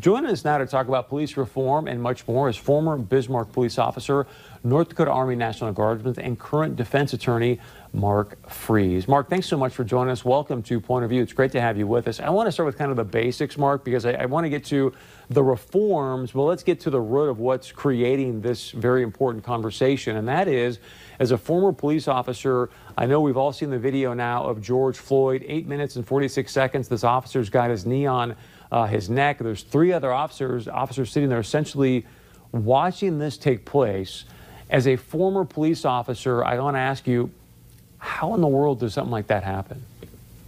Joining us now to talk about police reform and much more is former Bismarck police officer, North Dakota Army National Guardsman, and current defense attorney, Mark Friese. Mark, thanks so much for joining us. Welcome to Point of View. It's great to have you with us. I want to start with kind of the basics, Mark, because I, I want to get to the reforms. Well, let's get to the root of what's creating this very important conversation, and that is as a former police officer, I know we've all seen the video now of George Floyd, eight minutes and 46 seconds. This officer's got his knee on uh, his neck. There's three other officers, officers sitting there essentially watching this take place. As a former police officer, I want to ask you, how in the world does something like that happen?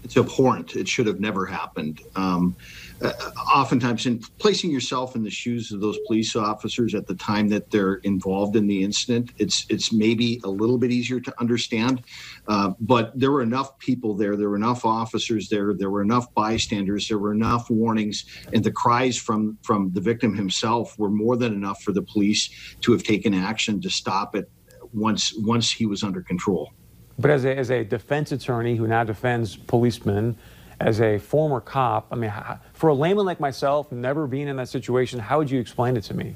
It's abhorrent. It should have never happened. Um, uh, oftentimes, in placing yourself in the shoes of those police officers at the time that they're involved in the incident, it's it's maybe a little bit easier to understand. Uh, but there were enough people there. There were enough officers there. There were enough bystanders. There were enough warnings, and the cries from from the victim himself were more than enough for the police to have taken action to stop it once once he was under control. But as a, as a defense attorney who now defends policemen, as a former cop, I mean, for a layman like myself, never being in that situation, how would you explain it to me?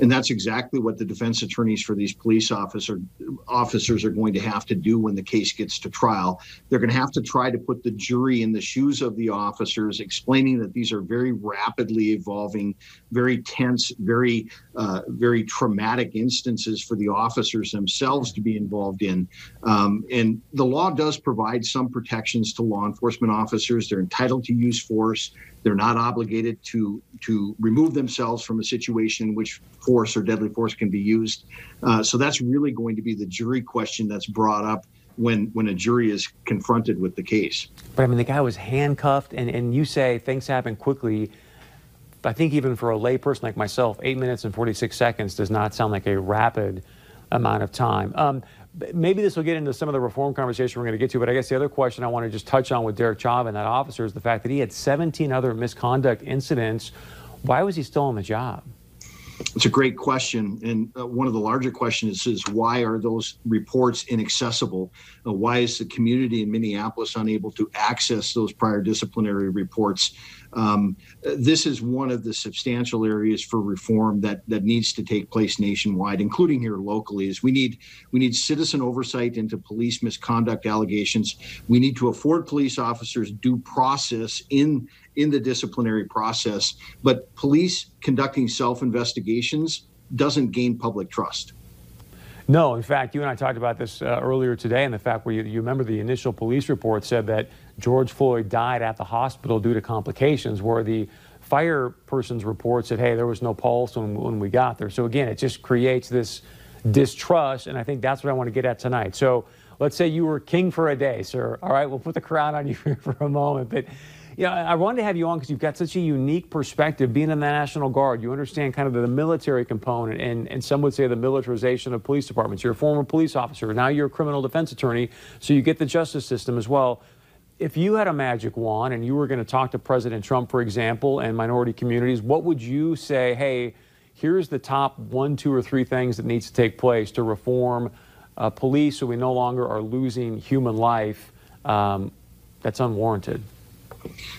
And that's exactly what the defense attorneys for these police officer officers are going to have to do when the case gets to trial. They're going to have to try to put the jury in the shoes of the officers, explaining that these are very rapidly evolving, very tense, very uh, very traumatic instances for the officers themselves to be involved in. Um, and the law does provide some protections to law enforcement officers. They're entitled to use force. They're not obligated to to remove themselves from a situation in which force or deadly force can be used. Uh, so that's really going to be the jury question that's brought up when when a jury is confronted with the case. But I mean, the guy was handcuffed, and and you say things happen quickly. I think even for a layperson like myself, eight minutes and 46 seconds does not sound like a rapid amount of time. Um, maybe this will get into some of the reform conversation we're going to get to, but I guess the other question I want to just touch on with Derek Chauvin, that officer, is the fact that he had 17 other misconduct incidents. Why was he still on the job? It's a great question. And uh, one of the larger questions is, is why are those reports inaccessible? Uh, why is the community in Minneapolis unable to access those prior disciplinary reports? Um, this is one of the substantial areas for reform that that needs to take place nationwide, including here locally. Is we need we need citizen oversight into police misconduct allegations. We need to afford police officers due process in in the disciplinary process. But police conducting self investigations doesn't gain public trust. No, in fact, you and I talked about this uh, earlier today, and the fact where you, you, remember the initial police report said that George Floyd died at the hospital due to complications, where the fire person's report said, hey, there was no pulse when, when we got there. So again, it just creates this distrust, and I think that's what I want to get at tonight. So let's say you were king for a day, sir. All right, we'll put the crown on you for a moment, but yeah, I wanted to have you on because you've got such a unique perspective. Being in the National Guard, you understand kind of the military component, and, and some would say the militarization of police departments. You're a former police officer. Now you're a criminal defense attorney, so you get the justice system as well. If you had a magic wand and you were going to talk to President Trump, for example, and minority communities, what would you say, hey, here's the top one, two, or three things that needs to take place to reform uh, police so we no longer are losing human life um, that's unwarranted?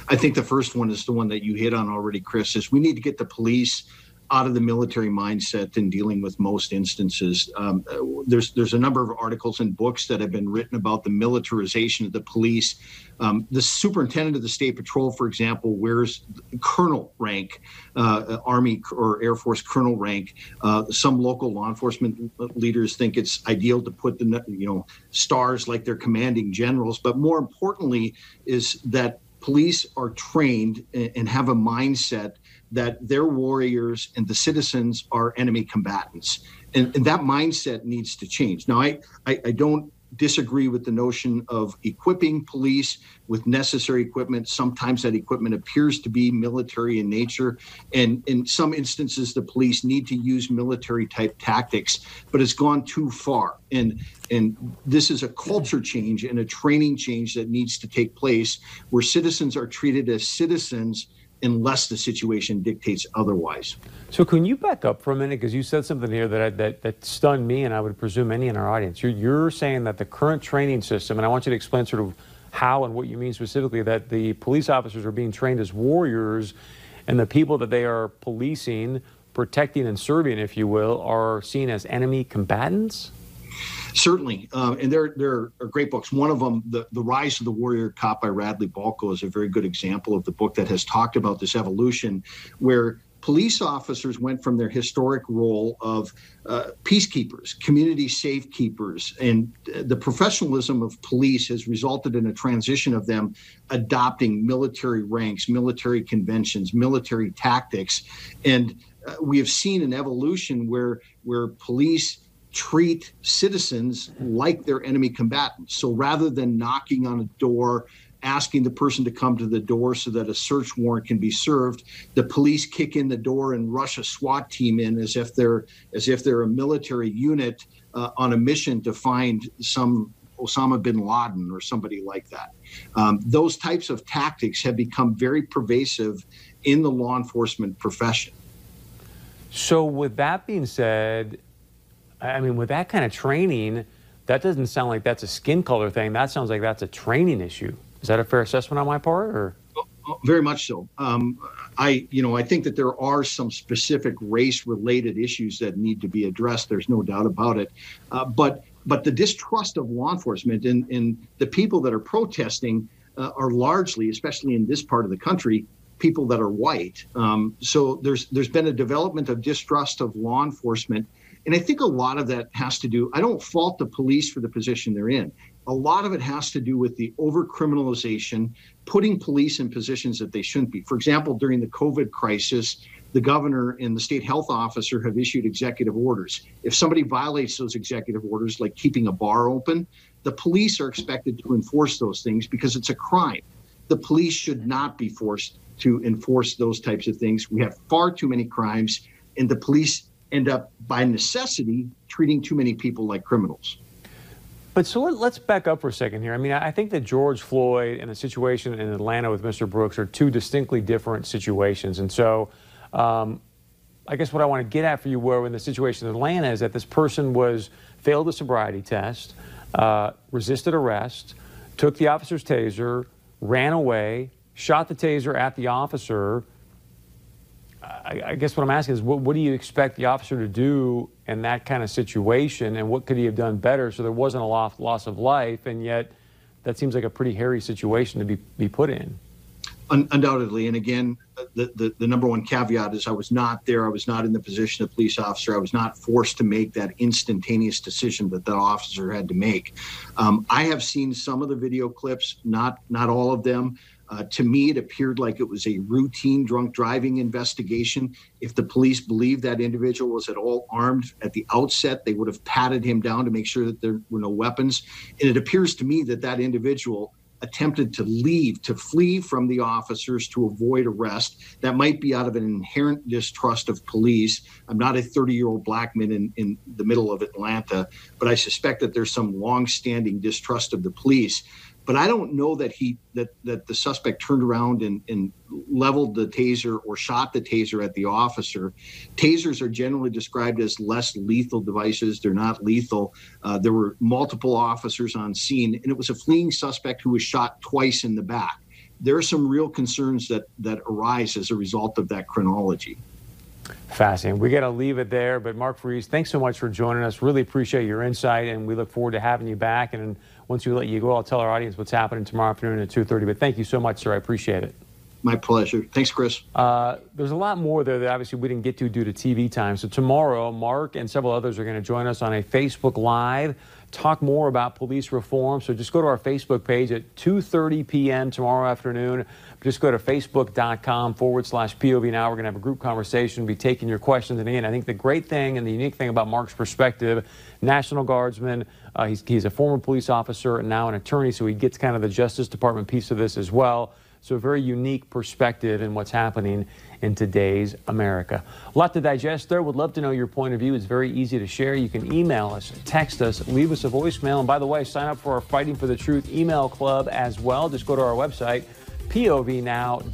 I think the first one is the one that you hit on already, Chris, is we need to get the police out of the military mindset in dealing with most instances. Um, there's there's a number of articles and books that have been written about the militarization of the police. Um, the superintendent of the state patrol, for example, wears colonel rank, uh, Army or Air Force colonel rank. Uh, some local law enforcement leaders think it's ideal to put the you know stars like they're commanding generals, but more importantly is that police are trained and have a mindset that their warriors and the citizens are enemy combatants. And, and that mindset needs to change. Now, I, I, I don't disagree with the notion of equipping police with necessary equipment. Sometimes that equipment appears to be military in nature. And in some instances, the police need to use military type tactics, but it's gone too far. And, and this is a culture change and a training change that needs to take place where citizens are treated as citizens unless the situation dictates otherwise. So, can you back up for a minute? Because you said something here that, that, that stunned me, and I would presume any in our audience. You're, you're saying that the current training system, and I want you to explain sort of how and what you mean specifically, that the police officers are being trained as warriors, and the people that they are policing, protecting, and serving, if you will, are seen as enemy combatants? Certainly, uh, and there there are great books. One of them, the the Rise of the Warrior Cop by Radley Balko, is a very good example of the book that has talked about this evolution, where police officers went from their historic role of uh, peacekeepers, community safekeepers, and the professionalism of police has resulted in a transition of them adopting military ranks, military conventions, military tactics, and uh, we have seen an evolution where where police treat citizens like their enemy combatants. So rather than knocking on a door, asking the person to come to the door so that a search warrant can be served, the police kick in the door and rush a SWAT team in as if they're as if they're a military unit uh, on a mission to find some Osama bin Laden or somebody like that. Um, those types of tactics have become very pervasive in the law enforcement profession. So, with that being said, I mean, with that kind of training, that doesn't sound like that's a skin color thing. That sounds like that's a training issue. Is that a fair assessment on my part, or? Very much so. Um, I, you know, I think that there are some specific race-related issues that need to be addressed. There's no doubt about it. Uh, but, but the distrust of law enforcement and, and the people that are protesting uh, are largely, especially in this part of the country, people that are white. Um, so there's there's been a development of distrust of law enforcement and I think a lot of that has to do, I don't fault the police for the position they're in. A lot of it has to do with the over criminalization, putting police in positions that they shouldn't be. For example, during the COVID crisis, the governor and the state health officer have issued executive orders. If somebody violates those executive orders, like keeping a bar open, the police are expected to enforce those things because it's a crime. The police should not be forced to enforce those types of things. We have far too many crimes, and the police end up by necessity treating too many people like criminals. But so let, us back up for a second here. I mean, I think that George Floyd and the situation in Atlanta with Mr. Brooks are two distinctly different situations. And so um, I guess what I want to get at for you were in the situation in Atlanta is that this person was failed a sobriety test, uh, resisted arrest, took the officer's taser, ran away, shot the taser at the officer, I, I, guess what I'm asking is, what, what, do you expect the officer to do in that kind of situation, and what could he have done better so there wasn't a loss, loss of life, and yet that seems like a pretty hairy situation to be, be put in. undoubtedly, and again, the, the, the number one caveat is I was not there. I was not in the position of police officer. I was not forced to make that instantaneous decision that that officer had to make. Um, I have seen some of the video clips, not not all of them. Uh, to me, it appeared like it was a routine drunk driving investigation. If the police believed that individual was at all armed at the outset, they would have patted him down to make sure that there were no weapons. And it appears to me that that individual attempted to leave, to flee from the officers to avoid arrest. That might be out of an inherent distrust of police. I'm not a 30 year old black man in, in the middle of Atlanta, but I suspect that there's some long standing distrust of the police but I don't know that he that that the suspect turned around and, and leveled the taser or shot the taser at the officer. Tasers are generally described as less lethal devices. They're not lethal. Uh, there were multiple officers on scene, and it was a fleeing suspect who was shot twice in the back. There are some real concerns that that arise as a result of that chronology. Fascinating. We got to leave it there. But Mark Friese, thanks so much for joining us. Really appreciate your insight, and we look forward to having you back. And once we let you go, I'll tell our audience what's happening tomorrow afternoon at 2:30. But thank you so much, sir. I appreciate it. My pleasure. Thanks, Chris. Uh, there's a lot more there that obviously we didn't get to due to TV time. So tomorrow, Mark and several others are going to join us on a Facebook Live talk more about police reform. So just go to our Facebook page at 2.30 p.m. tomorrow afternoon. Just go to facebook.com forward slash POV now. We're going to have a group conversation, be taking your questions. And again, I think the great thing and the unique thing about Mark's perspective, National Guardsman, uh, he's, he's a former police officer and now an attorney, so he gets kind of the Justice Department piece of this as well. So a very unique perspective in what's happening in today's America. A lot to digest there. Would love to know your point of view. It's very easy to share. You can email us, text us, leave us a voicemail. And by the way, sign up for our Fighting for the Truth email club as well. Just go to our website, povnow.tv.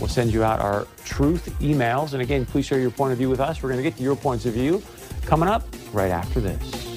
We'll send you out our truth emails. And again, please share your point of view with us. We're going to get to your points of view coming up right after this.